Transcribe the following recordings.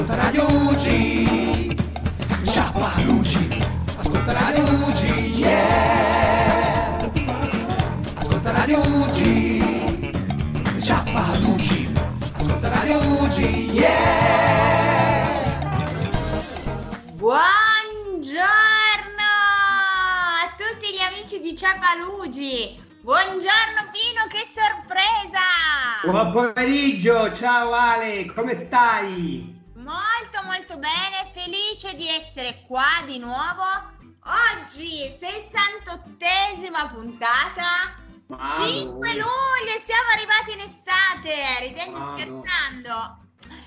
Ascolta Radio UG. Ciapa UG. Ascolta Radio UG. Yeah. Ascolta Radio UG. Ciapa UG. Ascolta Radio UG. Yeah. Buongiorno a tutti gli amici di Ciapalugi. Buongiorno Pino, che sorpresa! Buon pomeriggio, ciao Ale, come stai? Molto molto bene, felice di essere qua di nuovo. Oggi 68esima puntata. Madonna. 5 luglio, siamo arrivati in estate, ridendo e scherzando.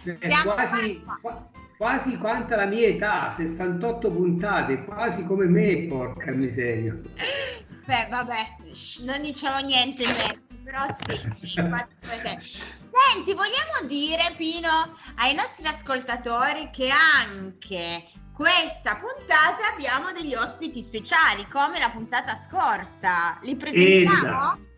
È Siamo quasi, qua. qua- quasi quanta la mia età, 68 puntate, quasi come me, porca miseria. Beh, vabbè, non diciamo niente, però sì, sì, quasi come te. Senti, vogliamo dire, Pino, ai nostri ascoltatori che anche questa puntata abbiamo degli ospiti speciali, come la puntata scorsa. Li presentiamo? Esatto,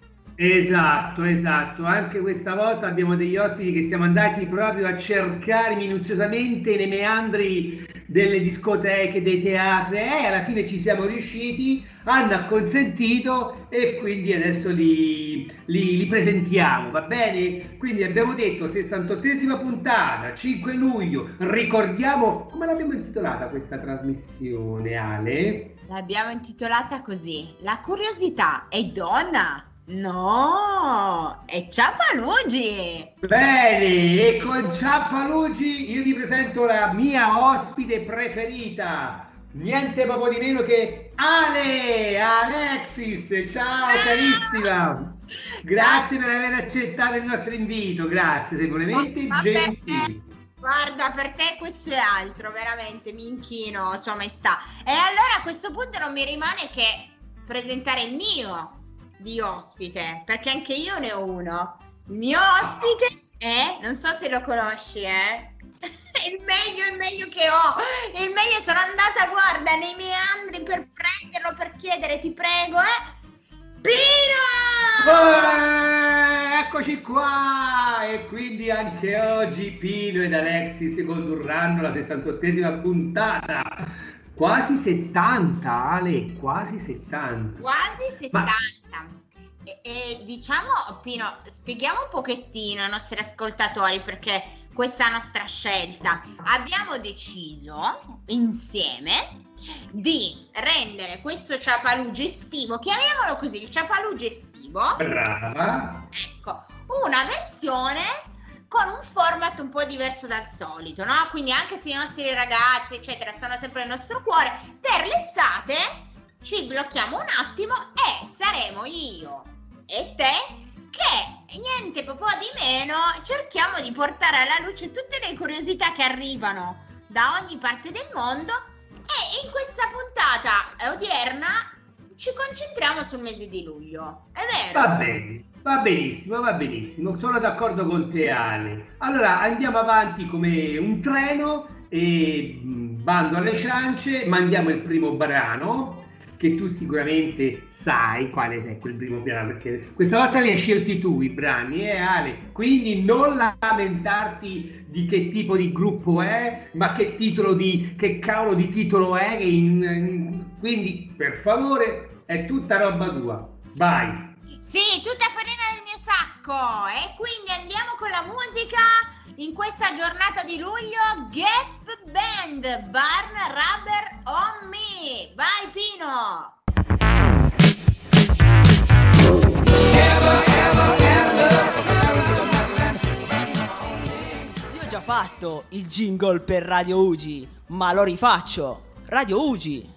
esatto. Anche questa volta abbiamo degli ospiti che siamo andati proprio a cercare minuziosamente nei meandri delle discoteche, dei teatri e alla fine ci siamo riusciti, hanno acconsentito e quindi adesso li, li- li presentiamo, va bene? Quindi abbiamo detto 68esima puntata, 5 luglio, ricordiamo come l'abbiamo intitolata questa trasmissione, Ale? L'abbiamo intitolata così, La curiosità è donna? No, è Ciafanugi! Bene, e con Ciappalugi io vi presento la mia ospite preferita, niente proprio di meno che Ale, Alexis, ciao carissima, grazie per aver accettato il nostro invito, grazie, sei veramente te, gentile. guarda, per te questo è altro, veramente mi inchino, Sua Maestà. E allora a questo punto non mi rimane che presentare il mio di ospite, perché anche io ne ho uno. Il mio ospite è, non so se lo conosci, eh? Il meglio, il meglio che ho. Il meglio sono andata, guarda, nei meandri per prenderlo, per chiedere, ti prego, eh? Pino! Eh, eccoci qua e quindi anche oggi Pino ed Alexis condurranno la 68esima puntata. Quasi 70, Ale, quasi 70. Quasi Ma- 70. E, e diciamo, Pino, spieghiamo un pochettino ai nostri ascoltatori perché questa nostra scelta. Abbiamo deciso insieme di rendere questo ciapaluge estivo, chiamiamolo così, il ciapaluge estivo, Brava. ecco, una versione con un format un po' diverso dal solito, no? Quindi anche se i nostri ragazzi, eccetera, sono sempre nel nostro cuore, per l'estate ci blocchiamo un attimo e saremo io e te che niente po' di meno cerchiamo di portare alla luce tutte le curiosità che arrivano da ogni parte del mondo e in questa puntata odierna ci concentriamo sul mese di luglio, è vero? Va bene, va benissimo, va benissimo. Sono d'accordo con te, Ale. Allora andiamo avanti come un treno e mh, bando alle ciance, mandiamo il primo brano che tu sicuramente sai quale è quel primo brano perché questa volta li hai scelti tu i brani, eh Ale? Quindi non lamentarti di che tipo di gruppo è, ma che titolo di che cavolo di titolo è in- in- quindi per favore è tutta roba tua. Vai. Sì, tutta farina del mio sacco. E quindi andiamo con la musica in questa giornata di luglio. Gap Band, Barn Rubber on Me. Vai Pino. Io ho già fatto il jingle per Radio Ugi, ma lo rifaccio. Radio Ugi.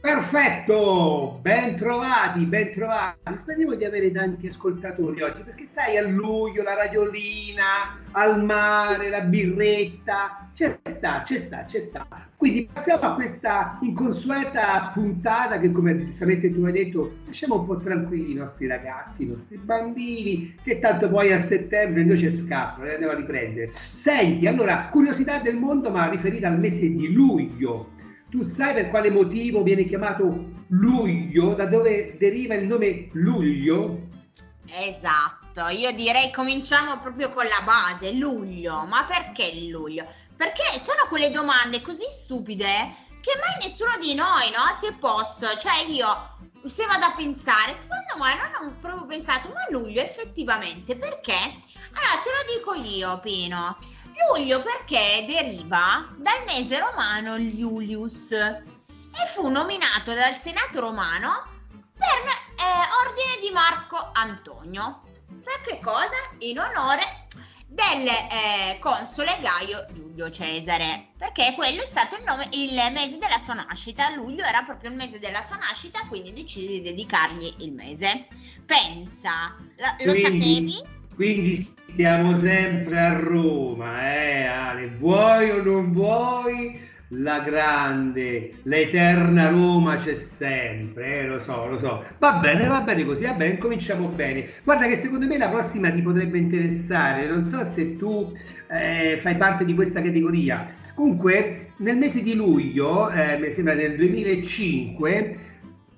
Perfetto, ben trovati, ben trovati. Speriamo di avere tanti ascoltatori oggi perché sai a luglio la radiolina, al mare, la birretta, c'è sta, c'è sta, c'è sta. Quindi passiamo a questa inconsueta puntata che come giustamente tu hai detto lasciamo un po' tranquilli i nostri ragazzi, i nostri bambini che tanto poi a settembre noi ci scappano, li andiamo a riprendere. Senti, allora, curiosità del mondo ma riferita al mese di luglio. Tu sai per quale motivo viene chiamato luglio? Da dove deriva il nome luglio? Esatto, io direi cominciamo proprio con la base, luglio. Ma perché luglio? perché sono quelle domande così stupide che mai nessuno di noi no, si è posto. Cioè io se vado a pensare, quando mai non ho proprio pensato, ma luglio effettivamente perché? Allora te lo dico io, Pino. Luglio perché deriva dal mese romano Iulius e fu nominato dal Senato romano per eh, ordine di Marco Antonio. Per che cosa? In onore del eh, console Gaio Giulio Cesare, perché quello è stato il, nome, il mese della sua nascita, luglio era proprio il mese della sua nascita, quindi decisi di dedicargli il mese. Pensa, lo, lo Quindi- sapevi? Quindi siamo sempre a Roma, eh Ale, vuoi o non vuoi, la grande, l'eterna Roma c'è sempre, eh, lo so, lo so. Va bene, va bene così, va bene, cominciamo bene. Guarda che secondo me la prossima ti potrebbe interessare, non so se tu eh, fai parte di questa categoria. Comunque, nel mese di luglio, eh, mi sembra nel 2005,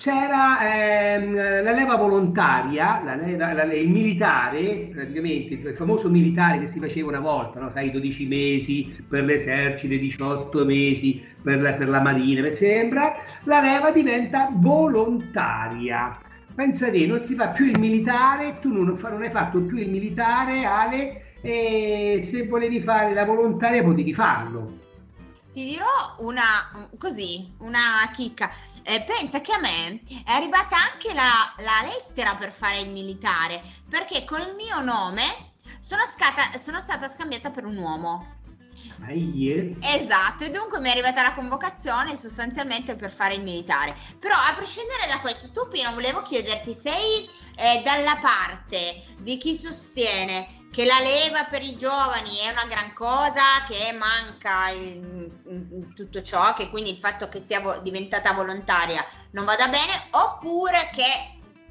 c'era ehm, la leva volontaria, la leva- la- il militare, praticamente il famoso militare che si faceva una volta, no? sai, 12 mesi per l'esercito, 18 mesi per la, per la marina, mi sembra, la leva diventa volontaria. Pensa te, non si fa più il militare, tu non, non hai fatto più il militare, Ale, e se volevi fare la volontaria potevi farlo. Ti dirò una così, una chicca. Eh, pensa che a me è arrivata anche la, la lettera per fare il militare, perché col mio nome sono, scata- sono stata scambiata per un uomo. Esatto, e dunque mi è arrivata la convocazione sostanzialmente per fare il militare. Però a prescindere da questo, tu Pino, volevo chiederti, sei eh, dalla parte di chi sostiene che la leva per i giovani è una gran cosa, che manca in, in- in tutto ciò, che quindi il fatto che sia vo- diventata volontaria non vada bene, oppure che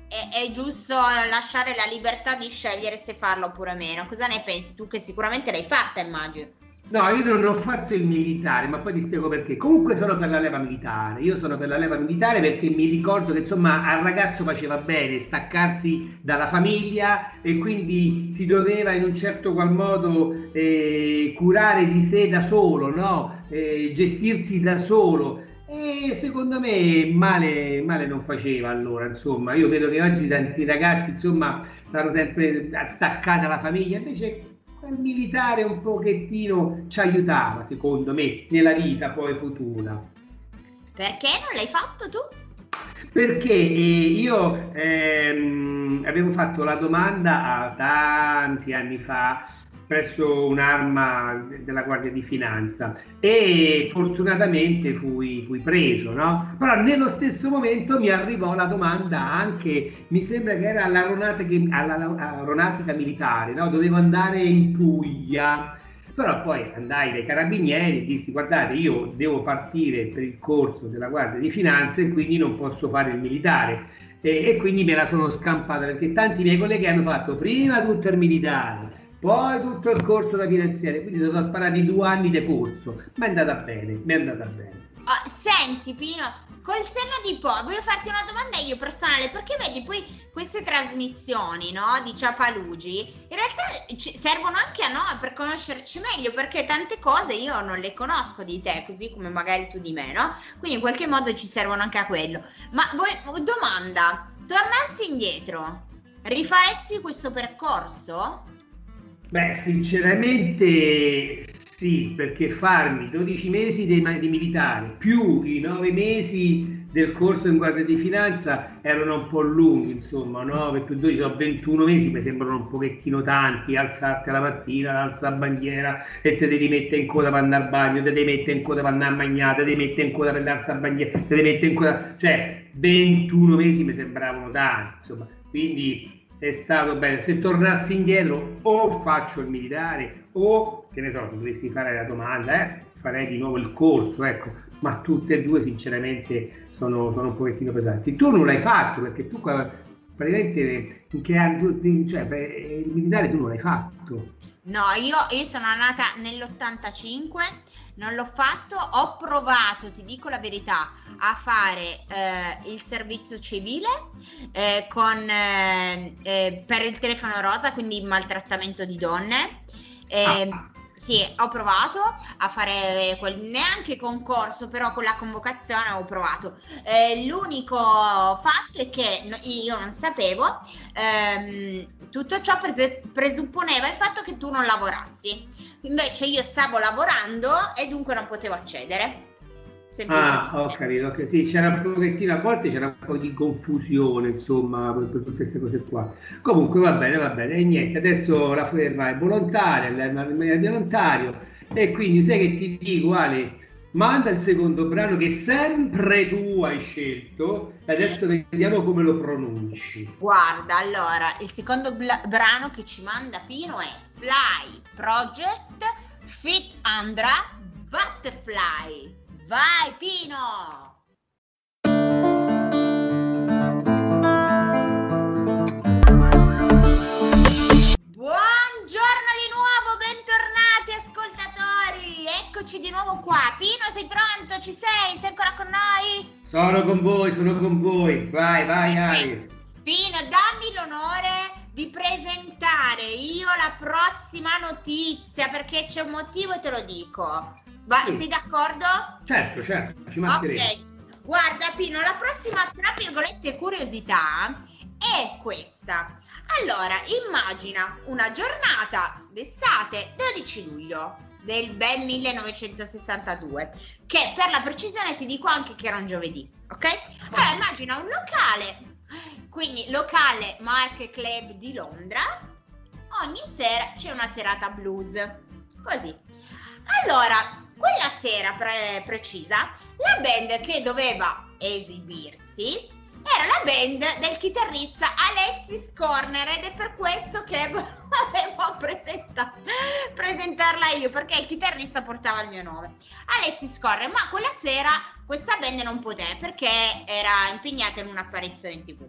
è, è giusto lasciare la libertà di scegliere se farlo oppure meno. Cosa ne pensi tu che sicuramente l'hai fatta, immagino? No, io non ho fatto il militare, ma poi ti spiego perché. Comunque sono per la leva militare. Io sono per la leva militare perché mi ricordo che insomma al ragazzo faceva bene staccarsi dalla famiglia e quindi si doveva in un certo qual modo eh, curare di sé da solo, no? Eh, gestirsi da solo. E secondo me male, male non faceva allora, insomma. Io vedo che oggi tanti ragazzi, insomma, stanno sempre attaccati alla famiglia, invece quel militare un pochettino ci aiutava, secondo me, nella vita poi futura. Perché non l'hai fatto tu? Perché eh, io ehm, avevo fatto la domanda a tanti anni fa presso un'arma della Guardia di Finanza e fortunatamente fui, fui preso, no? Però nello stesso momento mi arrivò la domanda anche, mi sembra che era all'aeronautica, all'aeronautica militare, no? Dovevo andare in Puglia, però poi andai dai carabinieri e dissi guardate io devo partire per il corso della Guardia di Finanza e quindi non posso fare il militare e, e quindi me la sono scampata perché tanti miei colleghi hanno fatto prima tutto il militare poi tutto il corso da finanziaria quindi sono sparati due anni di corso ma è andata bene mi è andata bene Oh, senti Pino, col senno di poi voglio farti una domanda io personale, perché vedi poi queste trasmissioni, no, di Ciapalugi, in realtà servono anche a noi per conoscerci meglio, perché tante cose io non le conosco di te, così come magari tu di me, no? Quindi in qualche modo ci servono anche a quello. Ma voi, domanda, tornassi indietro, rifaresti questo percorso? Beh, sinceramente sì, perché farmi 12 mesi di, di militare più i 9 mesi del corso in guardia di finanza erano un po' lunghi, insomma, 9 più 12 sono 21 mesi, mi sembrano un pochettino tanti, alzarti la mattina, alza bandiera e te devi mettere in coda per andare al bagno, te devi mettere in coda per andare a mangiare, te devi mettere in coda per alzare la bandiera, te devi mettere in coda, cioè 21 mesi mi sembravano tanti, insomma, quindi è stato bene. Se tornassi indietro o faccio il militare o, che ne so, dovessi fare la domanda, eh, farei di nuovo il corso, ecco, ma tutte e due sinceramente sono, sono un pochettino pesanti. Tu non l'hai fatto perché tu qua- praticamente in che anno, cioè, il militare tu non l'hai fatto. No, io, io sono nata nell'85, non l'ho fatto, ho provato, ti dico la verità, a fare eh, il servizio civile eh, con, eh, eh, per il telefono rosa, quindi maltrattamento di donne. Eh, Ah. Sì, ho provato a fare quel, neanche concorso, però con la convocazione ho provato. Eh, l'unico fatto è che no- io non sapevo, ehm, tutto ciò prese- presupponeva il fatto che tu non lavorassi. Invece io stavo lavorando e dunque non potevo accedere. Ah, ho capito, ok. Sì, c'era un pochettino, a volte c'era un po' di confusione, insomma, per, per tutte queste cose qua. Comunque va bene, va bene, e niente, adesso la ferma è volontaria, è volontario, e quindi sai che ti dico, Ale, manda il secondo brano che sempre tu hai scelto, e adesso vediamo come lo pronunci. Guarda, allora, il secondo bla- brano che ci manda Pino è Fly Project Fit Andra Butterfly. Vai Pino! Buongiorno di nuovo, bentornati ascoltatori. Eccoci di nuovo qua. Pino, sei pronto? Ci sei? Sei ancora con noi? Sono con voi, sono con voi, vai, vai. Perfetto. Pino, dammi l'onore di presentare io la prossima notizia perché c'è un motivo e te lo dico. Va, Sì. sei d'accordo? Certo, certo, ci mancherebbe. Ok. Guarda Pino, la prossima, tra virgolette, curiosità è questa. Allora, immagina una giornata d'estate 12 luglio del bel 1962, che per la precisione ti dico anche che era un giovedì, ok? Allora, immagina un locale, quindi locale Mark Club di Londra, ogni sera c'è una serata blues, così. Allora, quella sera pre- precisa, la band che doveva esibirsi era la band del chitarrista Alexis Corner ed è per questo che avevo presenta- presentarla io perché il chitarrista portava il mio nome. Alexis Corner ma quella sera questa band non poté perché era impegnata in un'apparizione in tv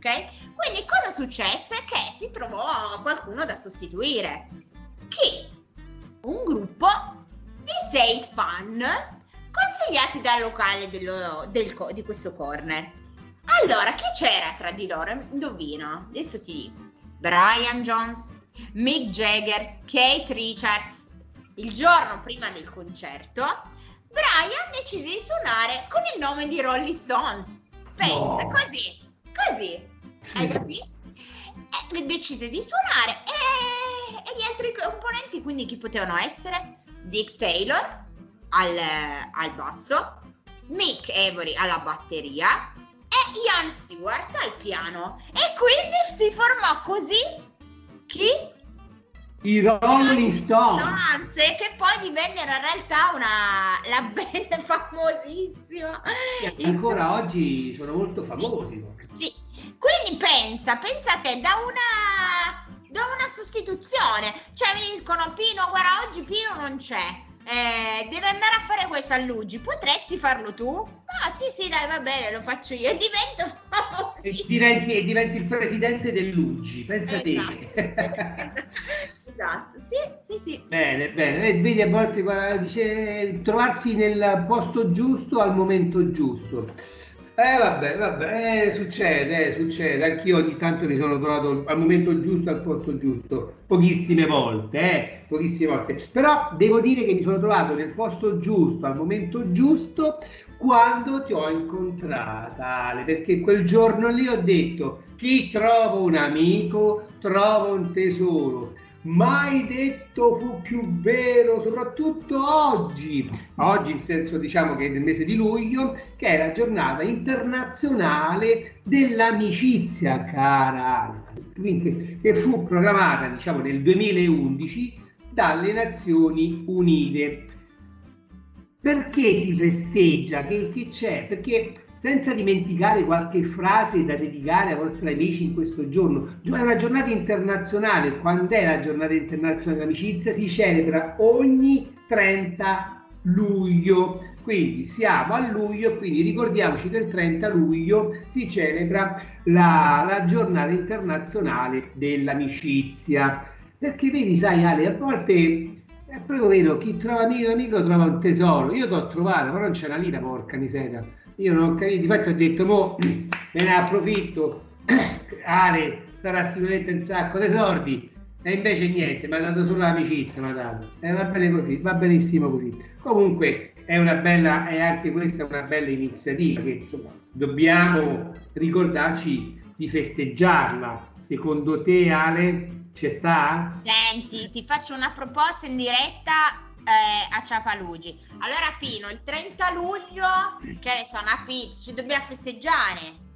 ok? Quindi cosa successe? Che si trovò qualcuno da sostituire. Chi? Un gruppo di sei fan consigliati dal locale dello- del di questo corner allora, chi c'era tra di loro? Indovino, adesso ti dico. Brian Jones, Mick Jagger, Kate Richards. Il giorno prima del concerto, Brian decise di suonare con il nome di Rolling Stones. Pensa, No. così, così. Hai capito? E decise di suonare e, e gli altri componenti quindi chi potevano essere? Dick Taylor al, al basso, Mick Avery alla batteria e Ian Stewart al piano. E quindi si formò così chi? I Rolling Stones. Che poi divennero in realtà una la band famosissima. che ancora oggi sono molto famosi. Sì, quindi pensa, pensa a te, da una, da una sostituzione, cioè mi dicono Pino, guarda oggi Pino non c'è, eh, deve andare a fare questo a Luigi, potresti farlo tu? Ah sì sì dai va bene, lo faccio io, e divento E diventi, diventi il presidente dell'Uggi, pensa Esatto. te. Esatto, sì, sì, sì. bene, bene. E vedi a volte guarda, dice trovarsi nel posto giusto al momento giusto. Eh vabbè, vabbè, eh, succede, eh, succede. Anch'io ogni tanto mi sono trovato al momento giusto, al posto giusto. Pochissime volte, eh, pochissime volte. Però devo dire che mi sono trovato nel posto giusto, al momento giusto, quando ti ho incontrata, Ale, perché quel giorno lì ho detto, chi trova un amico trova un tesoro. Mai detto fu più vero, soprattutto oggi. Oggi, in senso diciamo che nel mese di luglio, che è la giornata internazionale dell'amicizia, cara che fu programmata, diciamo, nel 2011 dalle Nazioni Unite. Perché si festeggia? Che, che c'è? Perché senza dimenticare qualche frase da dedicare ai vostri amici in questo giorno, Gio- è una giornata internazionale. Quando è la giornata internazionale dell'amicizia? Si celebra ogni 30 luglio. Quindi siamo a luglio, quindi ricordiamoci che il 30 luglio si celebra la, la giornata internazionale dell'amicizia. Perché vedi, sai Ale, a volte è proprio vero, chi trova amico amico trova un tesoro. Io t'ho trovato, ma non c'è una lira, porca miseria. Io non ho capito, infatti ho detto, mo me ne approfitto. Ale sarà sicuramente un sacco di soldi. E invece niente, mi ha dato solo l'amicizia, mi ha dato. E va bene così, va benissimo così. Comunque è una bella, e anche questa è una bella iniziativa che insomma dobbiamo ricordarci di festeggiarla. Secondo te Ale ci sta? Senti, ti faccio una proposta in diretta eh, a Ciapalugi. Allora Pino, il 30 luglio, che ne so, una pizza, ci dobbiamo festeggiare.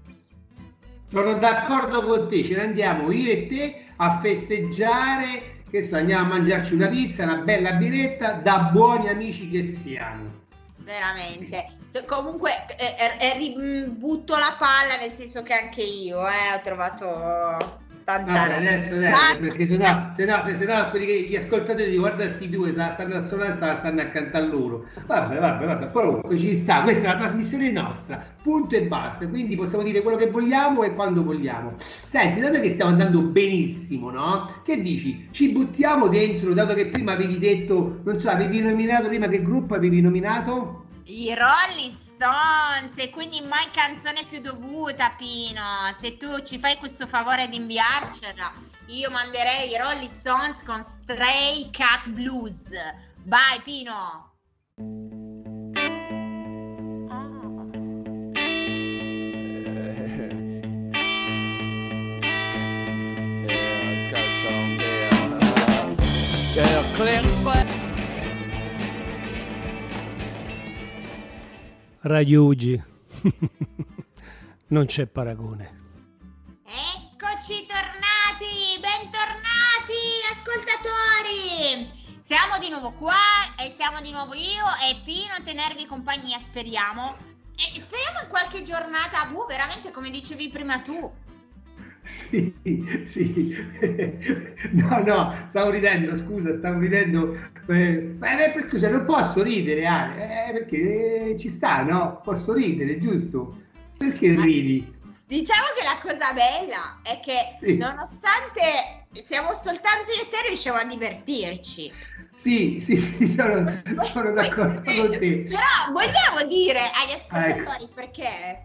Sono d'accordo con te, ce ne andiamo io e te a festeggiare, che so, andiamo a mangiarci una pizza, una bella biretta, da buoni amici che siamo. Veramente. Se- comunque eh, eh, ri- mh, butto la palla nel senso che anche io eh, ho trovato Vabbè, roba. adesso, adesso, perché sennò, sennò, sennò quelli che, gli ascoltatori guarda sti due, se la stanno a suonare, se la stanno a cantare loro. Vabbè, vabbè, vabbè, comunque ci sta, questa è la trasmissione nostra, punto e basta, quindi possiamo dire quello che vogliamo e quando vogliamo. Senti, dato che stiamo andando benissimo, no? Che dici? Ci buttiamo dentro, dato che prima avevi detto, non so, avevi nominato prima che gruppo avevi nominato? I Rolling Stones e quindi mai canzone più dovuta Pino se tu ci fai questo favore di inviarcela io manderei Rolling Stones con Stray Cat Blues vai Pino there. Yeah, clean but Radio Ugi. non c'è paragone. Eccoci tornati, bentornati ascoltatori. Siamo di nuovo qua e siamo di nuovo io e Pino a tenervi compagnia, speriamo. E speriamo in qualche giornata, uh, veramente come dicevi prima tu. Sì, sì. No, no, stavo ridendo, scusa, stavo ridendo. Eh, è per scusa, non posso ridere, Ale, eh, perché eh, ci sta, no? Posso ridere, giusto? Perché ridi? Diciamo che la cosa bella è che Sì. nonostante siamo soltanto io e te riusciamo a divertirci. Sì, sì, sì, sono, sono d'accordo con te. Però vogliamo dire agli Ecco. ascoltatori perché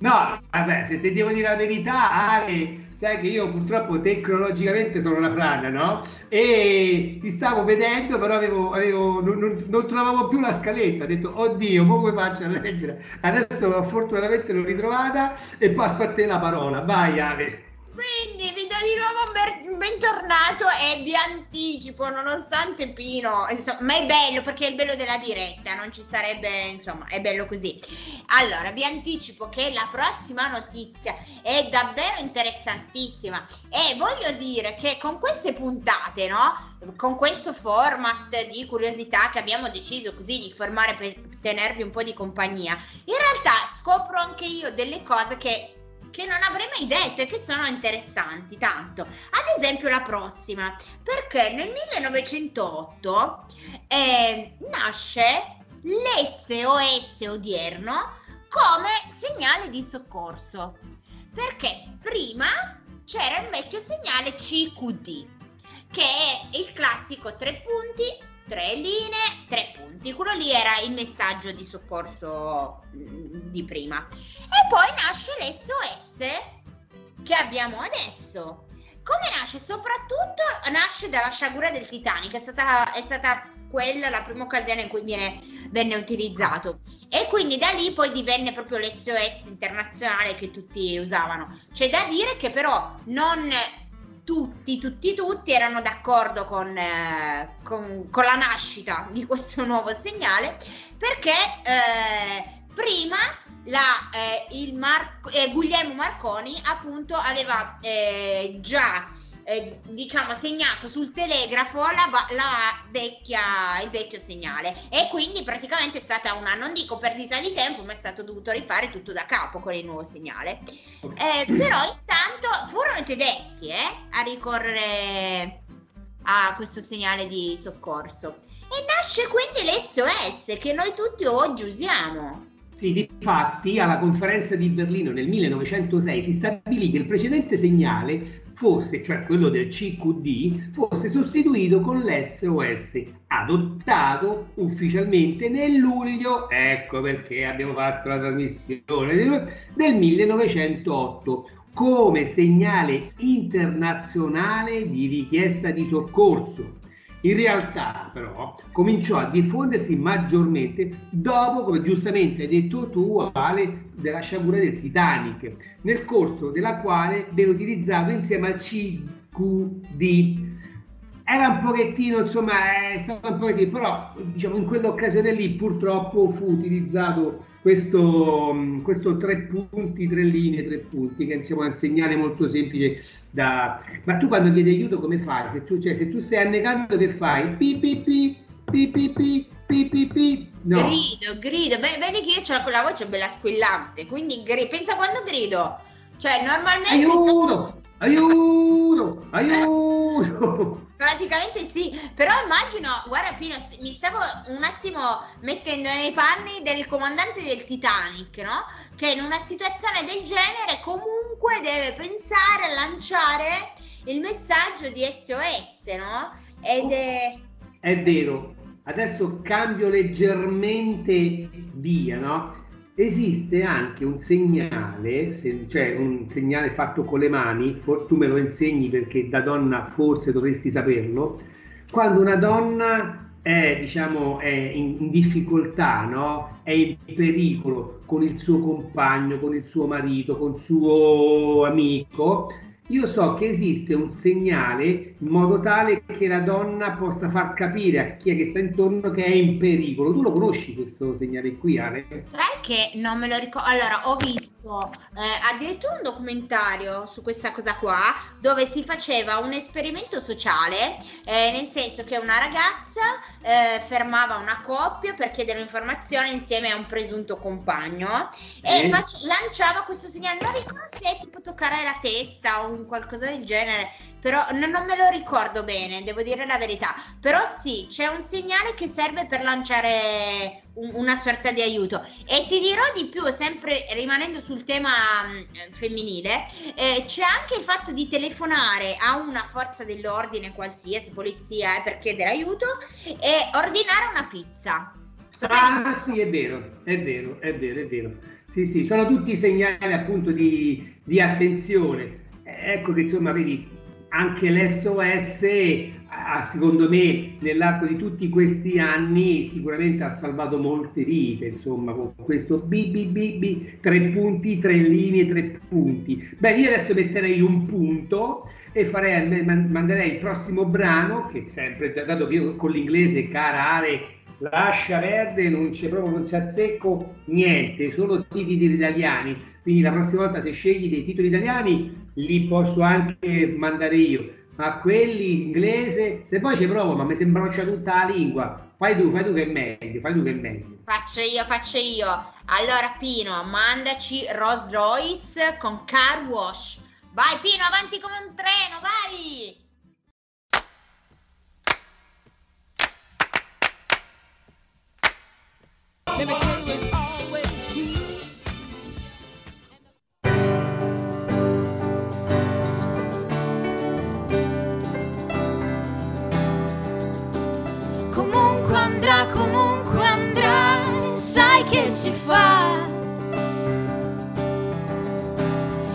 No, vabbè, se ti devo dire la verità, Ale, sai che io purtroppo tecnologicamente sono una frana, no? E ti stavo vedendo, però avevo, avevo- non, non- trovavo più la scaletta. Ho detto, oddio, mo come faccio a leggere? Adesso fortunatamente l'ho ritrovata e passo a te la parola. Vai, Ale. Quindi vi do di nuovo un bentornato e vi anticipo, nonostante Pino, insomma, ma è bello perché è il bello della diretta, non ci sarebbe, insomma, è bello così. Allora, vi anticipo che la prossima notizia è davvero interessantissima e voglio dire che con queste puntate, no? Con questo format di curiosità che abbiamo deciso così di formare per tenervi un po' di compagnia, in realtà scopro anche io delle cose che che non avrei mai detto e che sono interessanti tanto. Ad esempio la prossima, perché nel 1908 eh, nasce l'SOS odierno come segnale di soccorso. Perché prima c'era il vecchio segnale CQD, che è il classico tre punti, tre linee, tre punti. Quello lì era il messaggio di soccorso mm, di prima. E poi nasce l'SOS che abbiamo adesso. Come nasce? Soprattutto nasce dalla sciagura del Titanic, è stata, è stata quella la prima occasione in cui viene, venne utilizzato. E quindi da lì poi divenne proprio l'SOS internazionale che tutti usavano. C'è da dire che però non tutti, tutti, tutti erano d'accordo con, eh, con- con la nascita di questo nuovo segnale perché eh, prima la, eh, il Mar- eh, Guglielmo Marconi appunto aveva eh, già eh, diciamo segnato sul telegrafo la, la vecchia, il vecchio segnale. E quindi praticamente è stata una non dico perdita di tempo ma è stato dovuto rifare tutto da capo con il nuovo segnale. Eh, però intanto furono i tedeschi eh, a ricorrere a questo segnale di soccorso. E nasce quindi l'SOS che noi tutti oggi usiamo Sì, difatti alla conferenza di Berlino nel 1906 si stabilì che il precedente segnale fosse, cioè quello del CQD, fosse sostituito con l'SOS, adottato ufficialmente nel luglio, ecco perché abbiamo fatto la trasmissione, del 1908, come segnale internazionale di richiesta di soccorso. In realtà, però, cominciò a diffondersi maggiormente dopo, come giustamente hai detto tu, Ale, della sciagura del Titanic, nel corso della quale viene utilizzato insieme al CQD. Era un pochettino, insomma, è stato un pochettino, però diciamo in quell'occasione lì purtroppo fu utilizzato questo, questo tre punti, tre linee, tre punti, che insomma, è un segnale molto semplice da... Ma tu quando chiedi aiuto come fai? Se tu, cioè, se tu stai annegando che fai? Pi pi pi, pi pi pi, pi pi pi. No. Grido, grido. Beh, vedi che io ho quella voce bella squillante, quindi gri- pensa quando grido. Cioè, normalmente... Aiuto! Aiuto! Aiuto! Praticamente sì, però immagino, guarda Pino, mi stavo un attimo mettendo nei panni del comandante del Titanic, no? Che in una situazione del genere comunque deve pensare a lanciare il messaggio di SOS, no? Ed è... È vero, adesso cambio leggermente via, no? Esiste anche un segnale, se, cioè un segnale fatto con le mani, for, tu me lo insegni perché da donna forse dovresti saperlo, quando una donna è, diciamo, è in, in difficoltà, no? è in pericolo con il suo compagno, con il suo marito, con il suo amico, io so che esiste un segnale in modo tale che la donna possa far capire a chi è che sta intorno che è in pericolo. Tu lo conosci questo segnale qui, Ale? Sai che non me lo ricordo. Allora, ho visto eh, addirittura un documentario su questa cosa qua dove si faceva un esperimento sociale, eh, nel senso che una ragazza eh, fermava una coppia per chiedere informazioni insieme a un presunto compagno e face- lanciava questo segnale. Non ricordo se è tipo toccare la testa o un qualcosa del genere, però n- non me lo ricordo bene, devo dire la verità. Però sì, c'è un segnale che serve per lanciare un- una sorta di aiuto. E ti dirò di più, sempre rimanendo sul tema mh, femminile, eh, c'è anche il fatto di telefonare a una forza dell'ordine qualsiasi, polizia, eh, per chiedere aiuto e ordinare una pizza. Ah, sì, è vero, è vero, è vero, è vero. Sì, sì, sono tutti segnali appunto di, di attenzione. Ecco che insomma, vedi, anche l'SOS, secondo me, nell'arco di tutti questi anni sicuramente ha salvato molte vite, insomma, con questo BBBB, tre punti, tre linee, tre punti. Beh, io adesso metterei un punto e farei, manderei il prossimo brano, che sempre, dato che io con l'inglese, cara Ale, lascia verde, non c'è proprio, non c'è azzecco niente, solo titoli italiani. Quindi la prossima volta se scegli dei titoli italiani li posso anche mandare io, ma quelli inglese, se poi ci provo, ma mi sembroccia tutta la lingua. Fai tu, fai tu che è meglio, fai tu che è meglio. Faccio io, faccio io. Allora Pino, mandaci Rolls Royce con car wash. Vai Pino, avanti come un treno, vai! Let me tell you, andrà, comunque andrà, sai che si fa.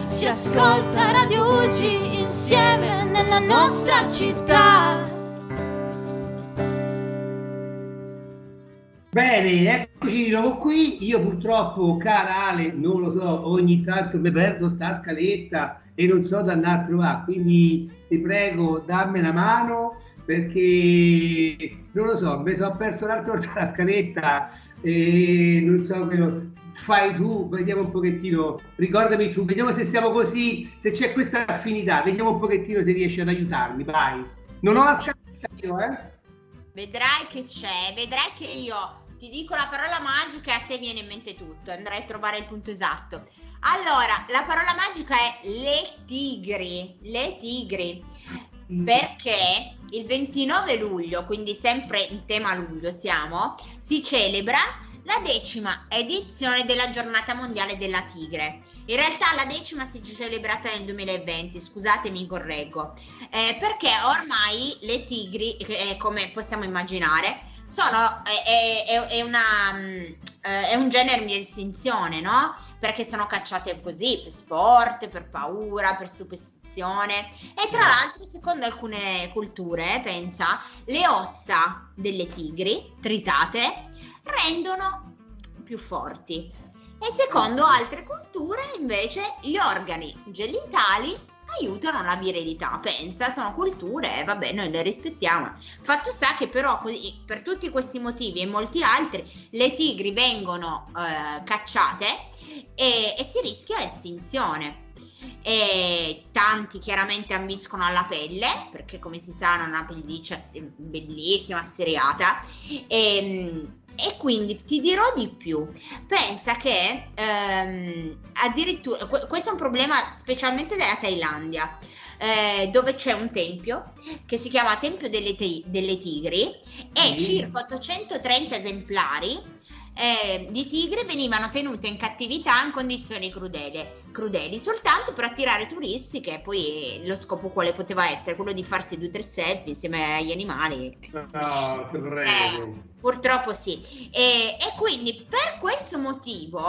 Si ascolta Radio Ugi insieme nella nostra città. Bene, eccoci di nuovo qui. Io purtroppo, cara Ale, non lo so, ogni tanto mi perdo sta scaletta e non so da andare a trovare. Quindi ti prego, dammi una mano perché non lo so, mi sono perso l'altra volta la scaletta e non so che fai tu, vediamo un pochettino, ricordami tu, vediamo se siamo così, se c'è questa affinità, vediamo un pochettino se riesci ad aiutarmi, vai. Non ho la scaletta io, eh. Vedrai che c'è, vedrai che io ti dico la parola magica e a te viene in mente tutto, andrai a trovare il punto esatto. Allora, la parola magica è le tigri, le tigri, perché il 29 luglio, quindi sempre in tema luglio siamo, si celebra la decima edizione della giornata mondiale della tigre. In realtà la decima si è celebrata nel 2020, scusatemi, correggo, eh, perché ormai le tigri, eh, come possiamo immaginare, sono, è, è- è una, mm, eh, è un genere in estinzione, no? perché sono cacciate così, per sport, per paura, per superstizione. E tra l'altro, secondo alcune culture, pensa, le ossa delle tigri tritate rendono più forti. E secondo altre culture, invece, gli organi genitali aiutano la virilità. Pensa, sono culture, e vabbè, noi le rispettiamo. Fatto sta che però così, per tutti questi motivi e molti altri, le tigri vengono eh, cacciate e, e si rischia l'estinzione. E tanti chiaramente ambiscono alla pelle perché come si sa hanno una pelliccia bellissima, seriata e, e quindi ti dirò di più. Pensa che ehm, addirittura questo è un problema specialmente della Thailandia. Eh, dove c'è un tempio che si chiama Tempio delle, te- delle Tigri e circa 830 esemplari eh, di tigre venivano tenute in cattività in condizioni crudeli, crudeli, soltanto per attirare turisti che poi lo scopo quale poteva essere quello di farsi due o tre selfie insieme agli animali. No, che prego. Eh, purtroppo sì. E, e, quindi per questo motivo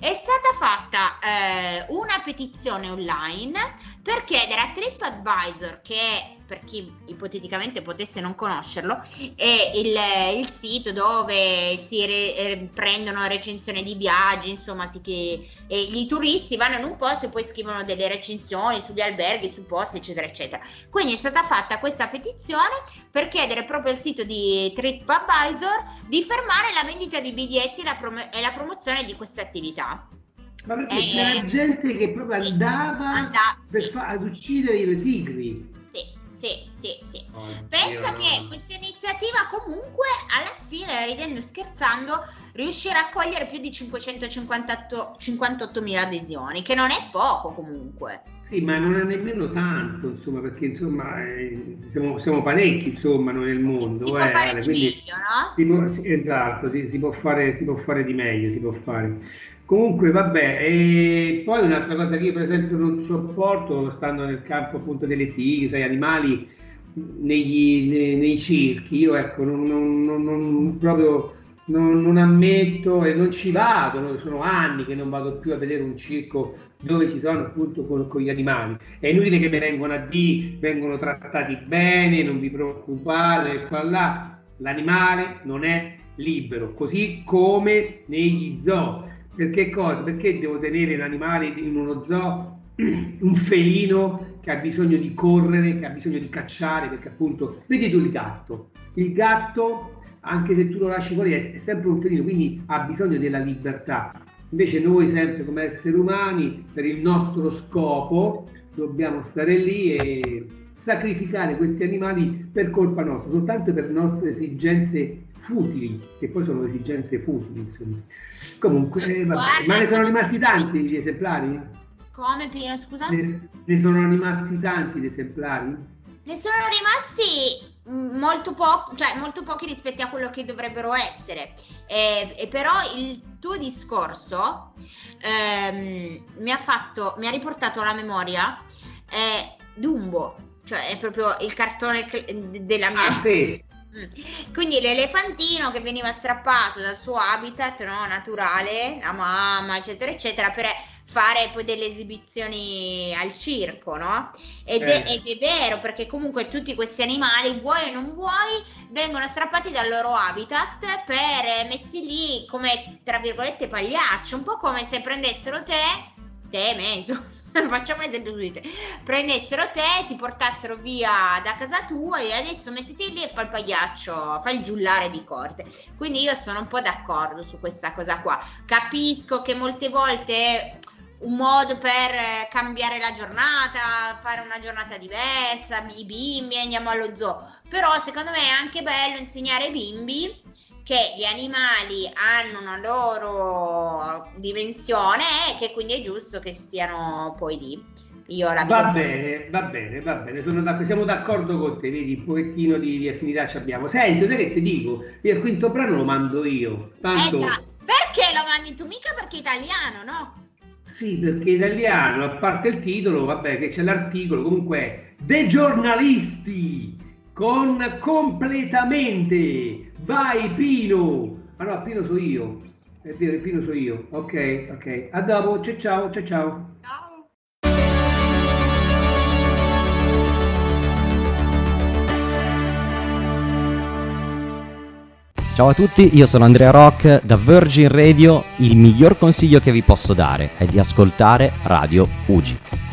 è stata fatta eh, una petizione online per chiedere a TripAdvisor che è per chi ipoteticamente potesse non conoscerlo, è il, il sito dove si re, eh, prendono recensioni di viaggi, insomma, sì che i turisti vanno in un posto e poi scrivono delle recensioni sugli alberghi, sui posti, eccetera, eccetera. Quindi è stata fatta questa petizione per chiedere proprio al sito di TripAdvisor di fermare la vendita di biglietti e la, prom- e la promozione di questa attività. Ma perché eh, c'era gente che proprio andava per sì. fa- ad uccidere le tigri. Sì, sì, sì. Oh, Pensa che no. questa iniziativa comunque alla fine, ridendo e scherzando, riuscirà a raccogliere più di 558 mila adesioni, che non è poco comunque. Sì, ma non è nemmeno tanto, insomma, perché insomma eh, siamo, siamo, parecchi, insomma, noi nel mondo. Si può eh, fare di meglio, no? Si può, esatto, si, si, può fare, si può fare di meglio, si può fare. Comunque, vabbè, e poi un'altra cosa che io per esempio non sopporto, stando nel campo appunto delle tigri, sai, animali negli, nei, nei, circhi, io ecco, non, non, non, non proprio non, ammetto e non ci vado, sono anni che non vado più a vedere un circo dove ci sono appunto con, con gli animali. È inutile che mi vengono a dire, vengono trattati bene, non vi preoccupate, qua là. L'animale non è libero, così come negli zoo perché cosa? Perché devo tenere l'animale in uno zoo, un felino che ha bisogno di correre, che ha bisogno di cacciare, perché appunto, vedi tu il gatto, il gatto, anche se tu lo lasci fuori, è, è sempre un felino, quindi ha bisogno della libertà. Invece noi sempre come esseri umani, per il nostro scopo, dobbiamo stare lì e sacrificare questi animali per colpa nostra, soltanto per nostre esigenze futili, che poi sono esigenze futili. Insomma. Comunque, eh, ma ne sono rimasti tanti di esemplari? Come Pino, scusa? Ne, ne sono rimasti tanti di esemplari? Ne sono rimasti mm, molto, po- cioè, molto pochi rispetto a quello che dovrebbero essere. Eh, e però il tuo discorso ehm, mi ha fatto, mi ha riportato alla memoria eh, Dumbo, cioè è proprio il cartone della mia... Ah, sì. Mm. Quindi l'elefantino che veniva strappato dal suo habitat no, naturale, la mamma, eccetera, eccetera, per fare poi delle esibizioni al circo, no? Ed, eh. è, ed, è, vero, perché comunque tutti questi animali, vuoi o non vuoi, vengono strappati dal loro habitat per messi lì come, tra virgolette, pagliaccio, un po' come se prendessero te, te meso facciamo esempio su di te, prendessero te, ti portassero via da casa tua e adesso mettiti lì e fai il pagliaccio, fai il giullare di corte. Quindi io sono un po' d'accordo su questa cosa qua. Capisco che molte volte è un modo per cambiare la giornata, fare una giornata diversa, i bimbi andiamo allo zoo, però secondo me è anche bello insegnare ai bimbi che gli animali hanno una loro dimensione e che quindi è giusto che stiano poi lì. Io la va bene, va bene, va bene, d'accordo, siamo d'accordo con te, vedi, un pochettino di, di affinità ci abbiamo. Senti, sai che ti dico? Il quinto brano lo mando io. Tanto... Eh, perché lo mandi tu? Mica perché è italiano, no? Sì, perché italiano, a parte il titolo, vabbè, che c'è l'articolo, comunque, dei giornalisti con completamente Vai Pino! Ma no, Pino so io. è vero, Pino so io. Ok, ok. A dopo, ciao ciao, ciao ciao. Ciao. Ciao a tutti, io sono Andrea Rock da Virgin Radio. Il miglior consiglio che vi posso dare è di ascoltare Radio Ugi.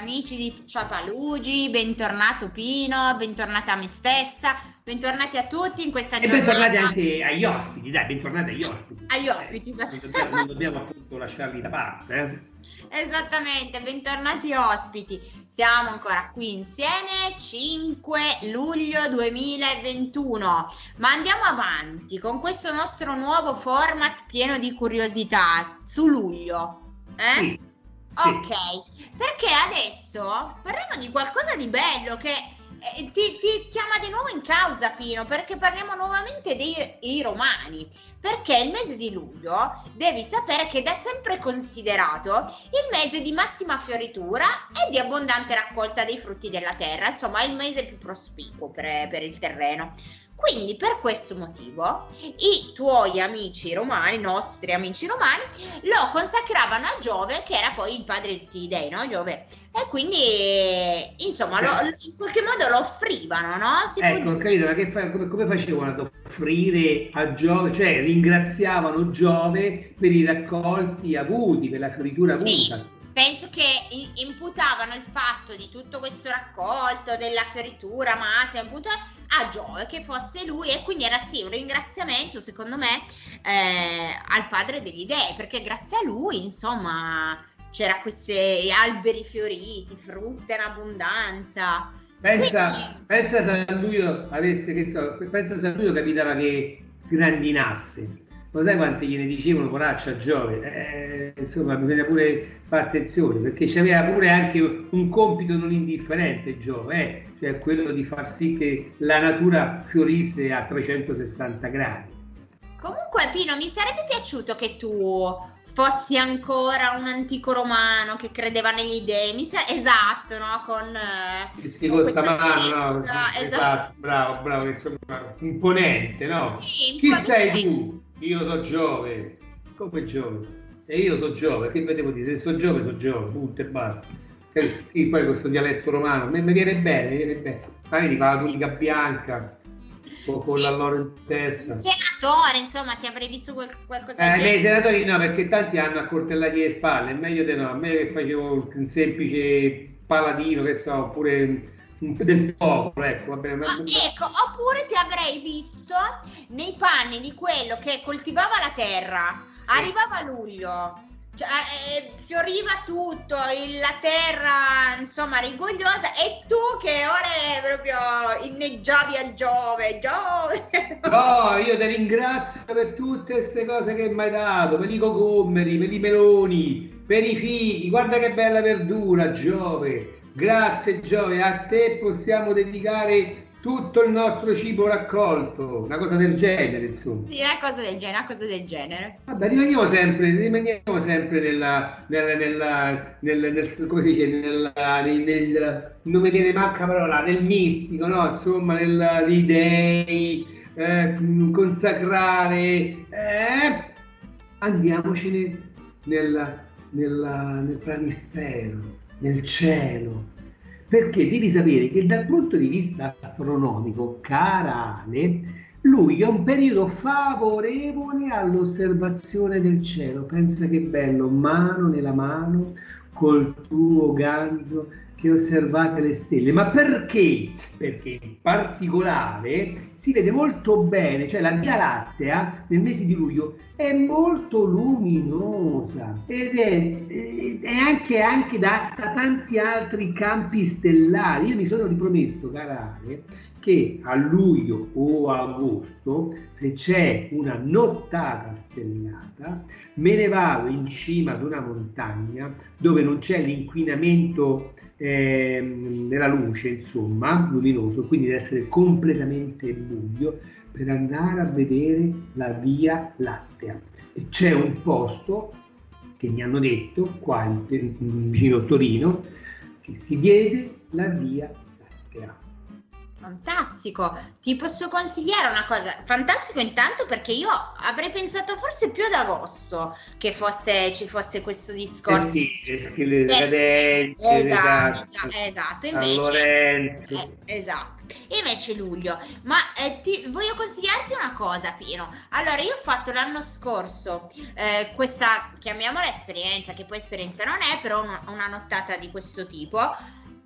Amici di Ciapalugi, bentornato Pino, bentornata a me stessa, bentornati a tutti in questa E giornata. bentornati anche agli ospiti, dai, bentornati agli ospiti. Agli ospiti, Non dobbiamo, non dobbiamo appunto lasciarli da parte, eh. Esattamente, bentornati ospiti. Siamo ancora qui insieme 5 luglio 2021. Ma andiamo avanti con questo nostro nuovo format pieno di curiosità su luglio. Eh? Sì, sì. Ok, perché adesso parliamo di qualcosa di bello che eh, ti, ti chiama di nuovo in causa, Pino, perché parliamo nuovamente dei romani. Perché il mese di luglio devi sapere che è da sempre considerato il mese di massima fioritura e di abbondante raccolta dei frutti della terra, insomma, è il mese più prospicuo per, per il terreno. Quindi per questo motivo i tuoi amici romani, i nostri amici romani, lo consacravano a Giove, che era poi il padre di tutti i dei, no? Giove. E quindi, insomma, lo- in qualche modo lo offrivano, no? Si Ecco, capito, ma che fa- come, come facevano ad offrire a Giove, cioè ringraziavano Giove per i raccolti avuti, per la fioritura Sì. avuta. Penso che imputavano il fatto di tutto questo raccolto, della fioritura, massima, imputavano a Giove, che fosse lui, e quindi era sì un ringraziamento, secondo me, eh, al padre degli dei, perché grazie a lui, insomma, c'era questi alberi fioriti, frutta in abbondanza. Pensa, Quindi- pensa se a lui avesse, pensa se a lui capitava che grandinasse. Lo sai quante gliene dicevano poraccia a Giove? Eh, insomma, bisogna pure fare attenzione perché c'aveva pure anche un compito non indifferente Giove, eh, cioè quello di far sì che la natura fiorisse a 360 gradi. Comunque, Pino, mi sarebbe piaciuto che tu fossi ancora un antico romano che credeva negli dei. Mi sa- esatto, no? Con, eh, Sì, con con sta questa mano, no? fierezza, Esatto, bravo, bravo, insomma, imponente, no? Sì, Chi sei tu? Io so Giove. Come Giove? E io so Giove, che vedevo dire? Se so Giove, so Giove, punto e basta. Eh, Sì, poi questo dialetto romano, mi, mi viene bene, mi viene bene. Magari ti fa la tunica bianca, con, con Sì. l'alloro in testa. senatore, insomma, ti avrei visto quel- qualcosa Eh, di nei senatori no, perché tanti hanno accortellati le spalle, è meglio di no. A me che facevo un semplice paladino, che so, oppure del popolo, ecco, va bene. ma- Ah, ecco, oppure ti avrei visto nei panni di quello che coltivava la terra. Arrivava luglio, cioè, eh, fioriva tutto, il- la terra, insomma, rigogliosa, e tu che ora è proprio inneggiavi a Giove, Giove. No, io ti ringrazio per tutte queste cose che mi hai dato, per i cocommeri, per i meloni, per i fighi, guarda che bella verdura, Giove. Grazie Giove, a te possiamo dedicare tutto il nostro cibo raccolto, una cosa del genere, insomma. Sì, una cosa del genere, una cosa del genere. Vabbè, rimaniamo sempre, rimaniamo sempre nella, nella, nella, nel, nel- come si dice, nella, nel, nel- non mi viene manca la parola, nel mistico, no? Insomma, negli dei, eh, consacrare, eh, andiamocene nella, nella, nel planisfero, nel cielo. Perché devi sapere che dal punto di vista astronomico, cara Ale, luglio è un periodo favorevole all'osservazione del cielo. Pensa che bello, mano nella mano, col tuo ganzo che osservate le stelle. Ma perché? Perché in particolare si vede molto bene, cioè la Via Lattea nel mese di luglio è molto luminosa ed è, è anche, anche da, da tanti altri campi stellari. Io mi sono ripromesso, carale, che a luglio o agosto, se c'è una nottata stellata, me ne vado in cima ad una montagna dove non c'è l'inquinamento ehm, nella luce, insomma, luminoso, quindi deve essere completamente buio per andare a vedere la Via Lattea. E c'è un posto che mi hanno detto qua in- in- vicino a Torino che si vede la Via Lattea. Fantastico, ti posso consigliare una cosa, fantastico intanto perché io avrei pensato forse più ad agosto che fosse, ci fosse questo discorso. Eh sì, le schile Eh, cadenti, le esatto, tasse, esatto, esatto, San invece eh, esatto. Invece luglio, ma eh, ti, voglio consigliarti una cosa, Pino. Allora, io ho fatto l'anno scorso eh, questa, chiamiamola esperienza, che poi esperienza non è, però una, una nottata di questo tipo.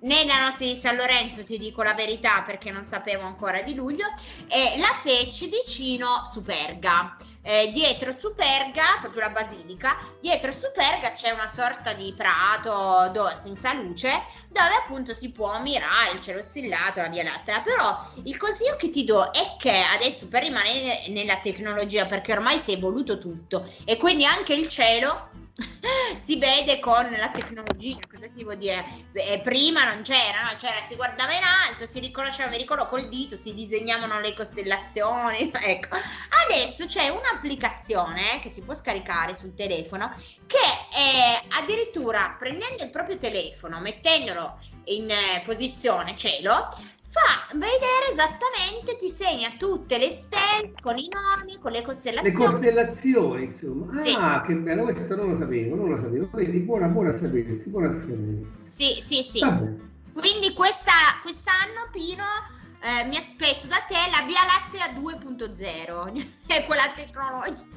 Nella notte di San Lorenzo ti dico la verità perché non sapevo ancora di luglio e la feci vicino Superga. Eh, dietro Superga, proprio la basilica, dietro Superga c'è una sorta di prato do- senza luce dove appunto si può ammirare il cielo stellato, la Via Lattea. Però il consiglio che ti do è che adesso per rimanere nella tecnologia, perché ormai si è evoluto tutto e quindi anche il cielo si vede con la tecnologia, cosa ti vuol dire? Eh, prima non c'era, no? c'era, si guardava in alto, si riconosceva, mi ricordo col dito, si disegnavano le costellazioni, ecco. Adesso c'è un'applicazione che si può scaricare sul telefono che eh, addirittura prendendo il proprio telefono, mettendolo in eh, posizione cielo, fa vedere esattamente, ti segna tutte le stelle con i nomi, con le Le costellazioni. costellazioni, insomma. Sì. Ah, che bello, questo non lo sapevo, non lo sapevo. Vedi, buona, buona sapersi, buona a sapersi. Sì, sì, sì. Vabbè. Quindi questa, quest'anno, Pino, eh, mi aspetto da te la Via Lattea 2.0, è quella tecnologica.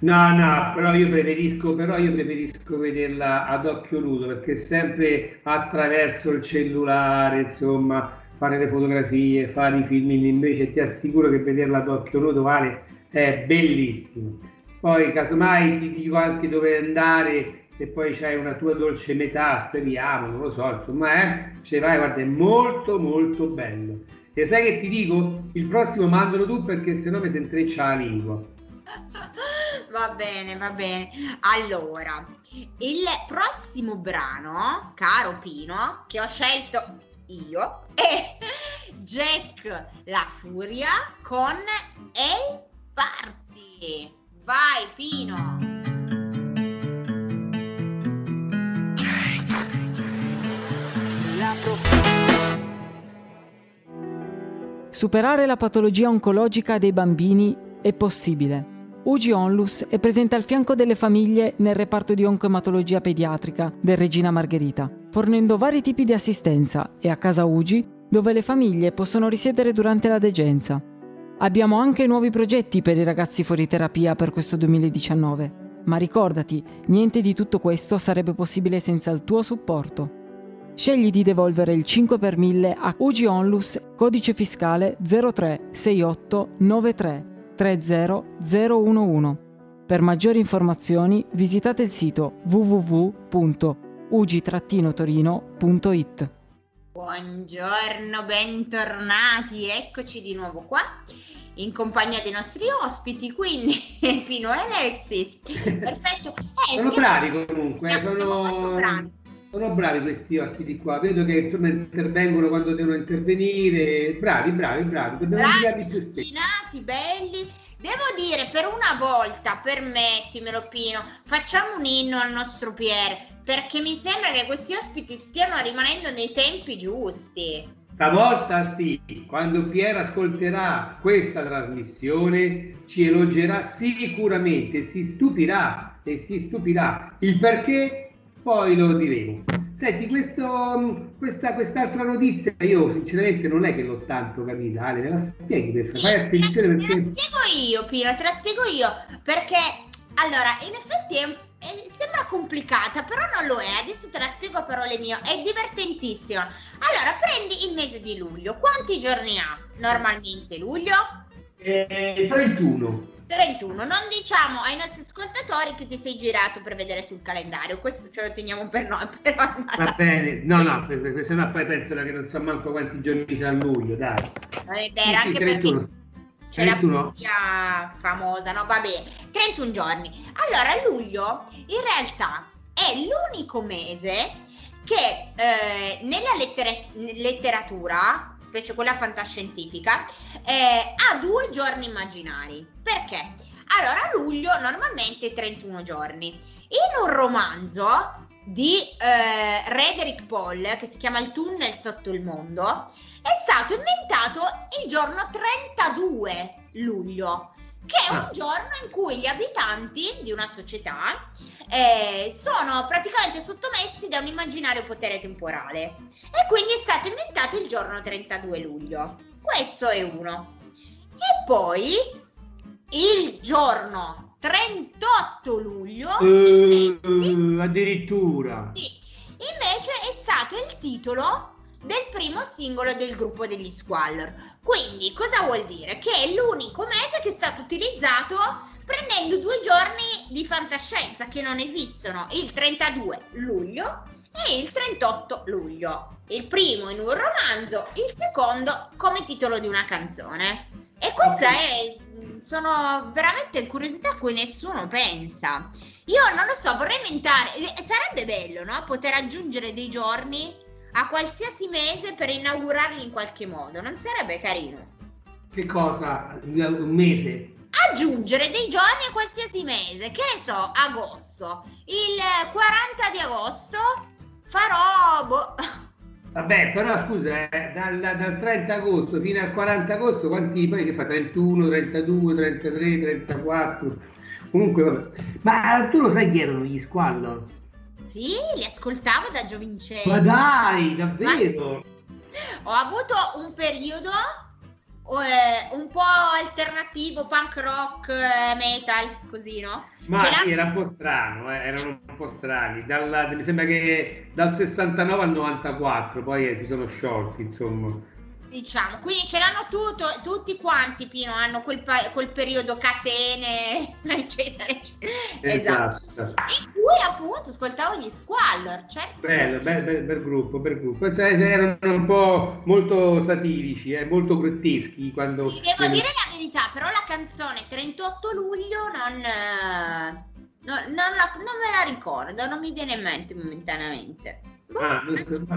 No, no, però io preferisco, però io preferisco vederla ad occhio nudo perché sempre attraverso il cellulare, insomma, fare le fotografie, fare i filmini, invece ti assicuro che vederla ad occhio nudo vale, è bellissimo. Poi casomai ti dico anche dove andare e poi c'hai una tua dolce metà, speriamo, non lo so, insomma, eh, ce vai, guarda, è molto molto bello. E sai che ti dico? Il prossimo mandalo tu perché sennò mi si intreccia la lingua. Va bene, va bene. Allora, il prossimo brano, caro Pino, che ho scelto io, è Jack la Furia con El Party. Vai Pino. Superare la patologia oncologica dei bambini è possibile. Ugi Onlus è presente al fianco delle famiglie nel reparto di oncoematologia pediatrica del Regina Margherita, fornendo vari tipi di assistenza e a casa Ugi dove le famiglie possono risiedere durante la degenza. Abbiamo anche nuovi progetti per i ragazzi fuori terapia per questo 2019, ma ricordati, niente di tutto questo sarebbe possibile senza il tuo supporto. Scegli di devolvere il 5 per 1000 a UG Onlus, codice fiscale 036893 30011. Per maggiori informazioni visitate il sito www.ugi-torino.it. Buongiorno, bentornati, eccoci di nuovo qua in compagnia dei nostri ospiti, quindi Pino e Alexis. Perfetto. Eh, Sono siamo- bravi comunque, siamo- siamo molto sono, bravi. Sono bravi questi ospiti qua, vedo che insomma intervengono quando devono intervenire, bravi, bravi, bravi, dobbiamo bravi, disciplinati, belli. Devo dire, per una volta, permettimelo Pino, facciamo un inno al nostro Pier, perché mi sembra che questi ospiti stiano rimanendo nei tempi giusti. Stavolta sì, quando Pier ascolterà questa trasmissione ci elogerà sicuramente, si stupirà e si stupirà. Il perché poi lo diremo. Senti, questo, questa, quest'altra notizia io sinceramente non è che l'ho tanto capita, Ale, me la spieghi per fai attenzione te la perché... spiego io, Pino, te la spiego io, perché allora, in effetti è- è- sembra complicata, però non lo è. Adesso te la spiego a parole mie, è divertentissima. Allora, prendi il mese di luglio. Quanti giorni ha normalmente luglio? Eh, 31. 31. Non diciamo ai nostri ascoltatori che ti sei girato per vedere sul calendario, questo ce lo teniamo per noi, però Va bene, no, no, se, no poi penso che non so manco quanti giorni c'è a luglio, dai. non è vero, sì, anche 31. perché c'è la 31. poesia famosa, no? Va bene, 31 giorni. Allora, luglio in realtà è l'unico mese che eh, nella lettere- letteratura, specie quella fantascientifica, eh, ha due giorni immaginari. Perché? Allora, luglio normalmente è 31 giorni. In un romanzo di eh, Frederick Paul, che si chiama Il tunnel sotto il mondo, è stato inventato il giorno 32 luglio, che è un Ah. giorno in cui gli abitanti di una società eh, sono praticamente sottomessi da un immaginario potere temporale e quindi è stato inventato il giorno 32 luglio. Questo è uno. E poi il giorno 38 luglio Eh, sì, addirittura. sì, invece è stato il titolo del primo singolo del gruppo degli Squallor. Quindi cosa vuol dire? Che è l'unico mese che è stato utilizzato prendendo due giorni di fantascienza che non esistono, il 32 luglio e il 38 luglio. Il primo in un romanzo, il secondo come titolo di una canzone. E questa è sono veramente curiosità a cui nessuno pensa. Io non lo so, vorrei inventare. eh, Sarebbe bello, no? Poter aggiungere dei giorni a qualsiasi mese per inaugurarli in qualche modo. Non sarebbe carino? Che cosa? Un mese? Aggiungere dei giorni a qualsiasi mese. Che ne so, agosto. Il 40 di agosto farò. boh, Vabbè, però scusa, eh, dal, dal 30 agosto fino al 40 agosto, quanti poi che fa? 31, 32, 33, 34? Comunque, vabbè. Ma tu lo sai chi erano gli Squallor? Sì, li ascoltavo da giovincelli. Ma dai, davvero? Ho avuto un periodo eh, un po' alternativo, punk rock, eh, metal, così, no? Ma sì, era un po' strano, eh, erano un po' strani. Dalla- mi sembra che dal 69 al 94 poi eh, si sono sciolti, insomma. Diciamo, quindi ce l'hanno tutto, tutti quanti, Pino, hanno quel, pa- quel periodo catene, eccetera, eccetera. Esatto. Esatto. In cui appunto ascoltavo gli Squallor, certo. Bello, sì. bel, bel- bel gruppo, bel gruppo. Cioè, Erano un po' molto satirici, eh, molto grotteschi quando... Ti devo dire la verità, però la canzone 38 luglio non, eh, no- non la- non me la ricordo, non mi viene in mente momentaneamente. Ah,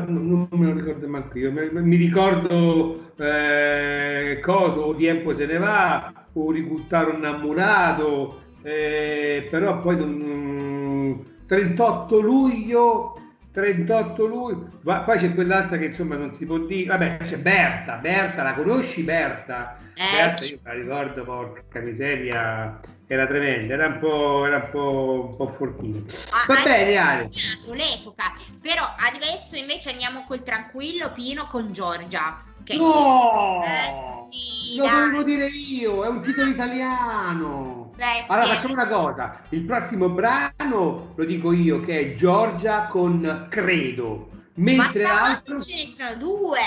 non, non me lo ricordo manco io. Mi, ricordo eh, cosa, o tempo se ne va, o ributtare un innamorato, eh, però poi non- 38 luglio, 38 luglio, poi c'è quell'altra che insomma non si può dire, vabbè c'è Berta, Berta, la conosci Berta? Eh, Berta io la ricordo, porca miseria, era tremenda, era un po', era un po', un po' fortino. ha- Va bene Ale. l'epoca, però adesso invece andiamo col tranquillo Pino con Giorgia. Che... No! Eh sì, Lo dai. dovevo dire io, è un titolo italiano. Beh, sì, Allora eh. facciamo una cosa, il prossimo brano lo dico io che è Giorgia con Credo, Ma mentre stavolta l'altro... ce ne sono due.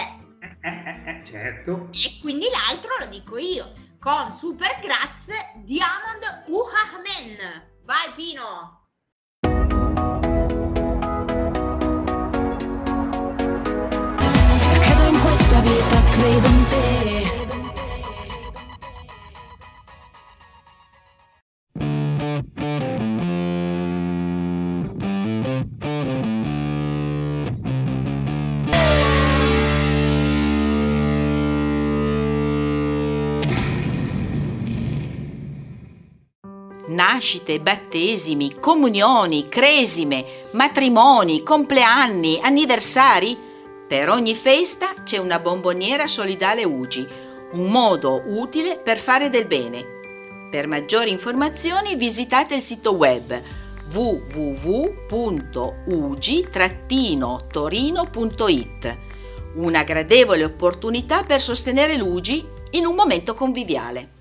Eh, eh, eh, certo. E quindi l'altro lo dico io, con Supergrass Diamond Uhahmen. Vai Pino! Credo in questa vita, credo in Nascite, battesimi, comunioni, cresime, matrimoni, compleanni, anniversari. Per ogni festa c'è una bomboniera solidale UGI, un modo utile per fare del bene. Per maggiori informazioni visitate il sito web www.ugi-torino.it. Una gradevole opportunità per sostenere l'UGI in un momento conviviale.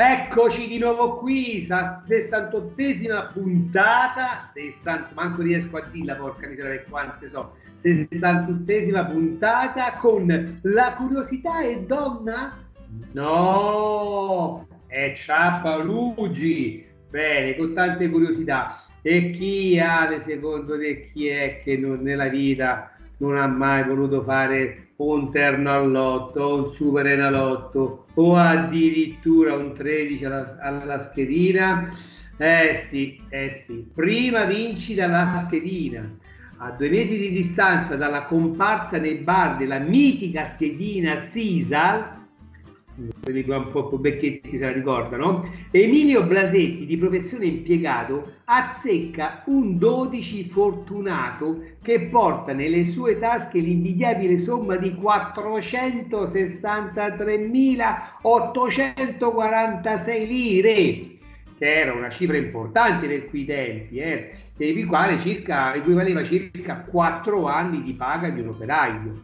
Eccoci di nuovo qui, sa 68esima puntata, 60, manco riesco a dirla porca miseria quante so, 68esima puntata con la curiosità è donna? No, è Ciappalugi, bene, con tante curiosità. E chi Ale secondo te chi è che non- nella vita non ha mai voluto fare un terno all'otto, un super enalotto o addirittura un 13 alla, alla schedina? Eh sì, eh sì. Prima vinci dalla schedina. A due mesi di distanza dalla comparsa nei bar della mitica schedina Sisal, quelli un po' becchetti se la ricordano. Emilio Blasetti, di professione impiegato, azzecca un 12 fortunato che porta nelle sue tasche l'invidiabile somma di 463.846 lire che era una cifra importante per quei tempi, eh, per quale circa, equivaleva circa 4 anni di paga di un operaio.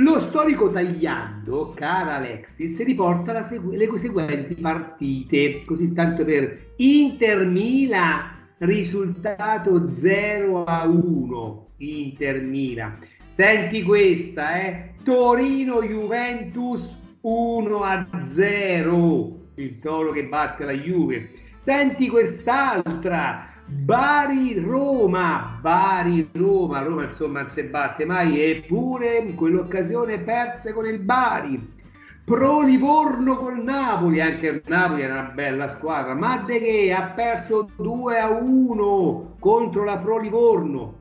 Lo storico tagliando, cara Alexis, riporta segu- le seguenti partite, così tanto per Inter Milan, risultato 0 a 1, Inter Milan. Senti questa, eh? Torino Juventus 1 a 0, il Toro che batte la Juve. Senti quest'altra, Bari Roma, Bari Roma, Roma insomma non si batte mai, eppure in quell'occasione perse con il Bari. Pro Livorno col Napoli, anche il Napoli era una bella squadra, ma de che ha perso 2 a 1 contro la Pro Livorno.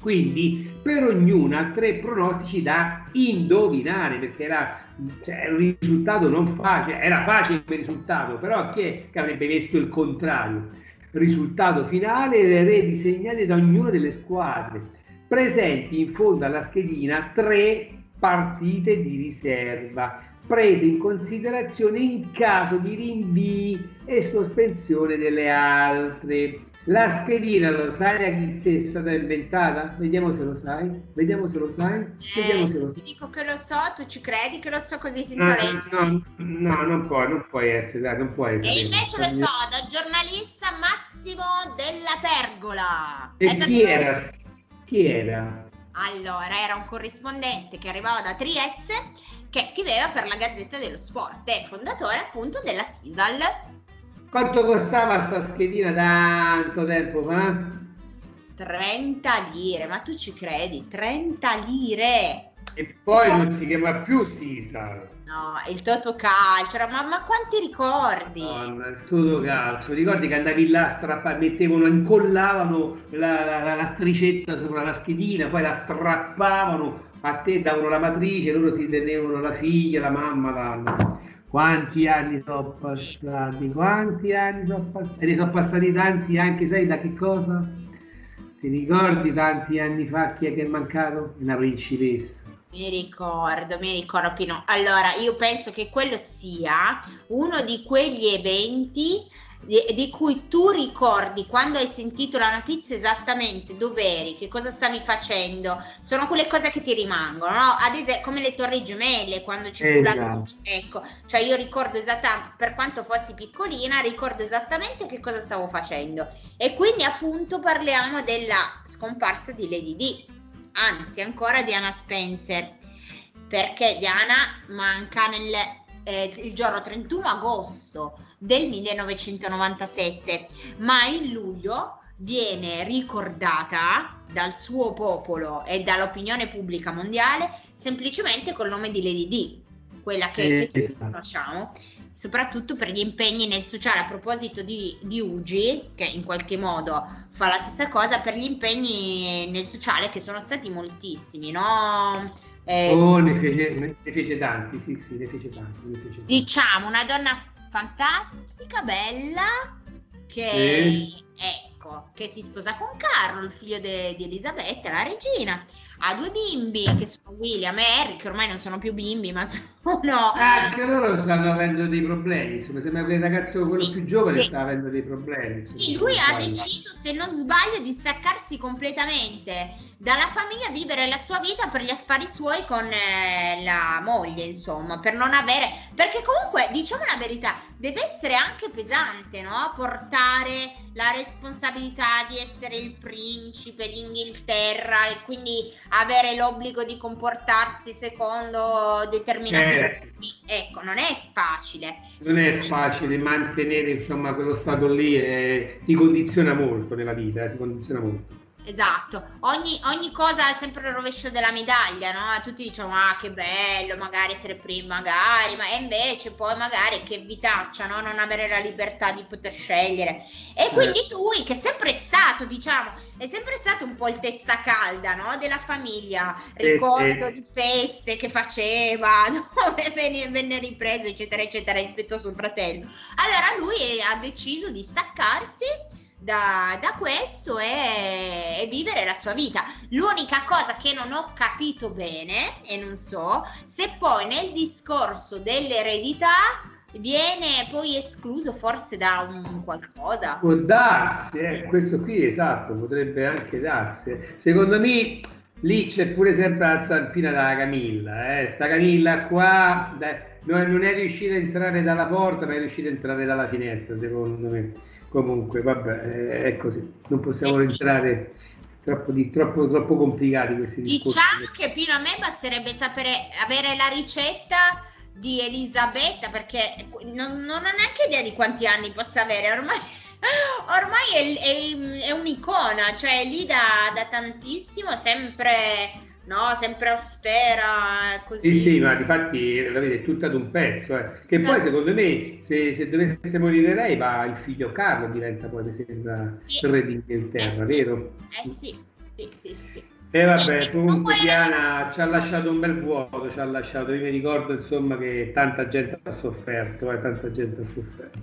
Quindi per ognuna tre pronostici da indovinare perché era cioè, un risultato non facile, era facile il risultato, però chi è che avrebbe visto il contrario? Risultato finale e le reti segnate da ognuna delle squadre. Presenti in fondo alla schedina tre partite di riserva prese in considerazione in caso di rinvii e sospensione delle altre. La schedina lo sai a chi è stata inventata? Vediamo se lo sai. Vediamo se lo sai. Vediamo Eh, se lo ti dico che lo so, tu ci credi che lo so così No, senza leggere. no, no, non puoi, non puoi essere, dai, non puoi E essere. invece lo so, dal giornalista Massimo della Pergola. E È chi era? Chi era? Allora, era un corrispondente che arrivava da Trieste che scriveva per la Gazzetta dello Sport e fondatore appunto della Sisal. Quanto costava sta schedina tanto tempo fa? 30 lire, ma tu ci credi? 30 lire! E poi non si chiama più Sisa. No, il Totocalcio, ma, ma quanti ricordi? Madonna, il tutto calcio. Ricordi che andavi là, strappa- mettevano, incollavano la, la- la- la stricetta sopra la schedina, poi la strappavano, a te davano la matrice, loro si tenevano la figlia, la mamma, la... Quanti anni sono passati? Quanti anni sono passati? E ne sono passati tanti anche, sai da che cosa? Ti ricordi tanti anni fa chi è che è mancato? Una principessa. Mi ricordo, mi ricordo Pino. Allora, io penso che quello sia uno di quegli eventi di, di cui tu ricordi quando hai sentito la notizia esattamente dove eri, che cosa stavi facendo. Sono quelle cose che ti rimangono, no? Ad esempio, come le torri gemelle, quando ci fu la Esatto. luce. Ecco, cioè io ricordo esattamente, per quanto fossi piccolina, ricordo esattamente che cosa stavo facendo. E quindi appunto parliamo della scomparsa di Lady D anzi ancora Diana Spencer, perché Diana manca nel, eh, il giorno 31 agosto del 1997, ma in luglio viene ricordata dal suo popolo e dall'opinione pubblica mondiale semplicemente col nome di Lady D, quella che, che tutti conosciamo soprattutto per gli impegni nel sociale. A proposito di, di Ugi, che in qualche modo fa la stessa cosa, per gli impegni nel sociale che sono stati moltissimi, no? Eh, Oh, ne fece, ne fece tanti, sì, sì, ne fece tanti. Ne fece tanti. diciamo una donna fantastica, bella, che ecco, che si sposa con Carlo, il figlio di Elisabetta, la regina. Ha due bimbi che sono William e Harry, che ormai non sono più bimbi, ma sono Anche loro stanno avendo dei problemi, insomma, sembra che il ragazzo, quello Sì, più giovane, sì. sta avendo dei problemi. insomma, Sì, lui ha sbaglio. deciso, se non sbaglio, di staccarsi completamente dalla famiglia, vivere la sua vita per gli affari suoi con eh, la moglie, insomma, per non avere... Perché comunque, diciamo la verità, deve essere anche pesante, no? Portare la responsabilità di essere il principe d'Inghilterra e quindi avere l'obbligo di comportarsi secondo determinati... Certo. Ecco, non è facile. Non è facile mantenere insomma quello stato lì, e ti condiziona molto nella vita, eh, ti condiziona molto. Esatto, ogni, ogni cosa è sempre il rovescio della medaglia, no? Tutti diciamo, ah che bello, magari essere primi, magari, ma e invece poi magari che vitaccia, no? Non avere la libertà di poter scegliere. E quindi lui, che è sempre stato, diciamo, è sempre stato un po' il testa calda, no? Della famiglia, ricordo sì. di feste che faceva, dove venne, venne ripreso, eccetera, eccetera, rispetto a suo fratello. Allora lui ha deciso di staccarsi da, da questo e, e vivere la sua vita. L'unica cosa che non ho capito bene, e non so, se poi nel discorso dell'eredità viene poi escluso forse da un qualcosa. Può darsi, eh, questo qui esatto, potrebbe anche darsi. Secondo me lì c'è pure sempre la zampina della Camilla, eh. sta Camilla qua dai, non è riuscita a entrare dalla porta, ma è riuscita a entrare dalla finestra, secondo me. Comunque, vabbè, è così, non possiamo Eh sì. entrare troppo, di, troppo, troppo complicati questi discorsi. Diciamo che Pino a me basterebbe sapere avere la ricetta di Elisabetta perché non, non ho neanche idea di quanti anni possa avere ormai. Ormai è, è- è un'icona, cioè è lì da, da tantissimo, sempre, no, sempre austera, così. Sì, sì, ma difatti la vede tutta d'un pezzo. eh. Che poi Eh. secondo me, se, se dovesse morire lei, va il figlio Carlo diventa poi, mi sembra, Sì. re d'Inghilterra, Eh sì. vero? Eh sì, sì, sì, sì, sì. E vabbè, Eh, comunque non vuole Diana ci ha lasciato un bel vuoto, ci ha lasciato, io mi ricordo insomma che tanta gente ha sofferto, eh, tanta gente ha sofferto.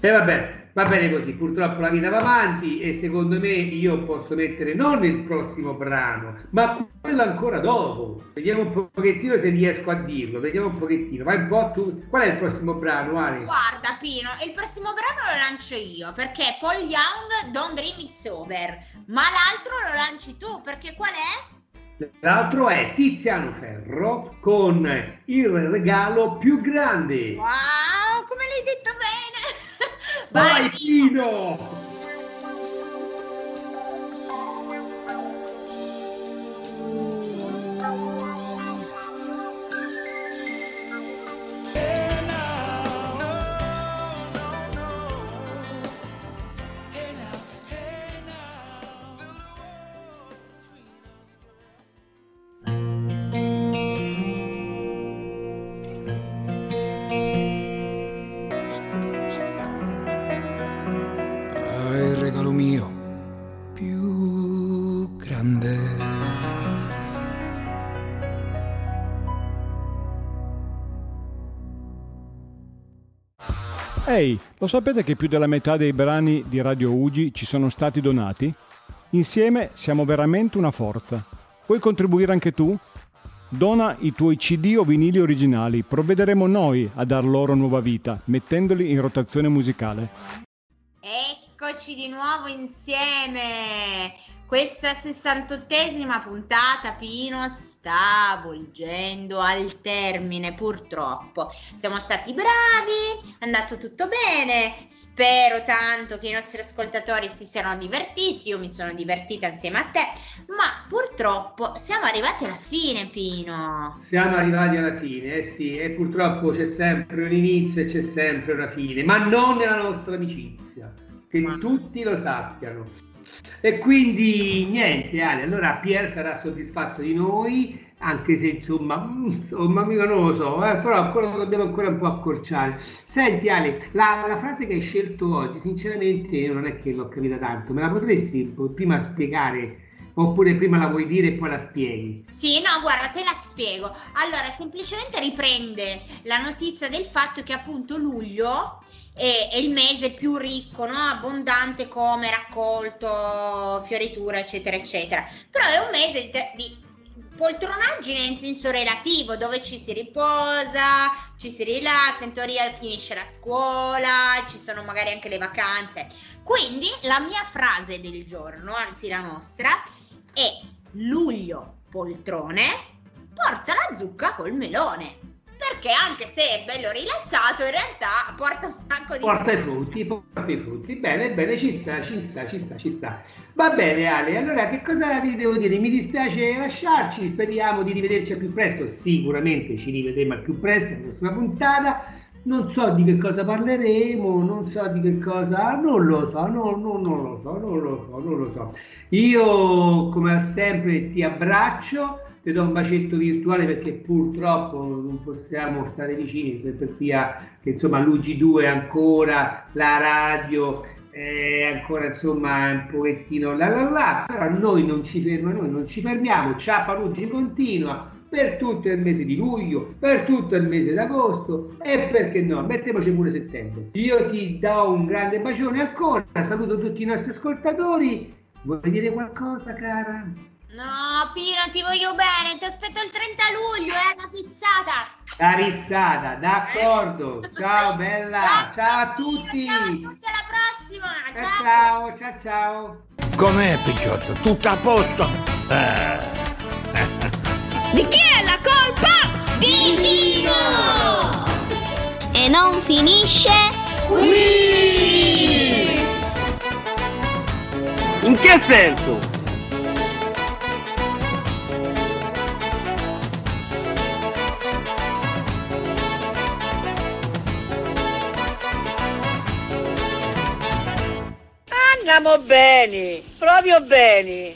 E vabbè, va bene così, purtroppo la vita va avanti e secondo me io posso mettere non il prossimo brano, ma quello ancora dopo. Vediamo un pochettino se riesco a dirlo, vediamo un pochettino. Vai un po' tu, qual è il prossimo brano, Ale? Guarda Pino, il prossimo brano lo lancio io perché Paul Young Don't Dream It's Over, ma l'altro lo lanci tu perché qual è? L'altro è Tiziano Ferro con il regalo più grande. Wow, come l'hai detto bene! Vai Pino! Pino! Ehi, lo sapete che più della metà dei brani di Radio Ugi ci sono stati donati? Insieme siamo veramente una forza. Puoi contribuire anche tu? Dona i tuoi CD o vinili originali, provvederemo noi a dar loro nuova vita, mettendoli in rotazione musicale. Eccoci di nuovo insieme. Questa 68esima puntata, Pino, sta volgendo al termine, purtroppo. Siamo stati bravi, è andato tutto bene. Spero tanto che i nostri ascoltatori si siano divertiti. Io mi sono divertita insieme a te, ma purtroppo siamo arrivati alla fine, Pino. Siamo arrivati alla fine, eh sì, e purtroppo c'è sempre un inizio e c'è sempre una fine, ma non nella nostra amicizia, che Ma- tutti lo sappiano. E quindi niente, Ale, allora Pier sarà soddisfatto di noi, anche se insomma, mm, insomma, mica non lo so, eh, però ancora dobbiamo ancora un po' accorciare. Senti Ale, la, la frase che hai scelto oggi, sinceramente non è che l'ho capita tanto, me la potresti prima spiegare? Oppure prima la vuoi dire e poi la spieghi? Sì, no, guarda, te la spiego. Allora, semplicemente riprende la notizia del fatto che appunto luglio è, è il mese più ricco, no? abbondante come raccolto, fioritura, eccetera, eccetera. Però è un mese di poltronaggine in senso relativo, dove ci si riposa, ci si rilassa, in teoria finisce la scuola, ci sono magari anche le vacanze. Quindi la mia frase del giorno, anzi la nostra, è luglio poltrone porta la zucca col melone. Perché anche se è bello rilassato, in realtà porta un sacco di Porta i frutti, porta i frutti. Bene, bene, ci sta, ci sta, ci sta, ci sta. Va bene Ale, allora che cosa vi devo dire? Mi dispiace lasciarci, speriamo di rivederci al più presto. Sicuramente ci rivedremo al più presto nella prossima puntata. non so di che cosa parleremo, non so di che cosa, non lo so, no, no, non lo so, non lo so, non lo so. Io come sempre ti abbraccio, ti do un bacetto virtuale perché purtroppo non possiamo stare vicini per, via che insomma l'UG2 ancora, la radio è ancora insomma un pochettino là là là, però noi non ci fermiamo, noi non ci fermiamo, Ciappalugi continua per tutto il mese di luglio, per tutto il mese d'agosto e perché no, mettiamoci pure settembre. Io ti do un grande bacione ancora, saluto tutti i nostri ascoltatori. Vuoi dire qualcosa, cara? No, Pino, ti voglio bene, ti aspetto il 30 luglio, eh, alla pizzata. La rizzata, d'accordo. Ciao bella, ciao a tutti. Ciao a tutti, alla prossima. Ciao. Ciao, ciao, ciao. Com'è, Picciotto? Tutto a posto? Eh. Di chi è la colpa? Di Pino! E non finisce qui! In che senso? Andiamo bene, proprio bene.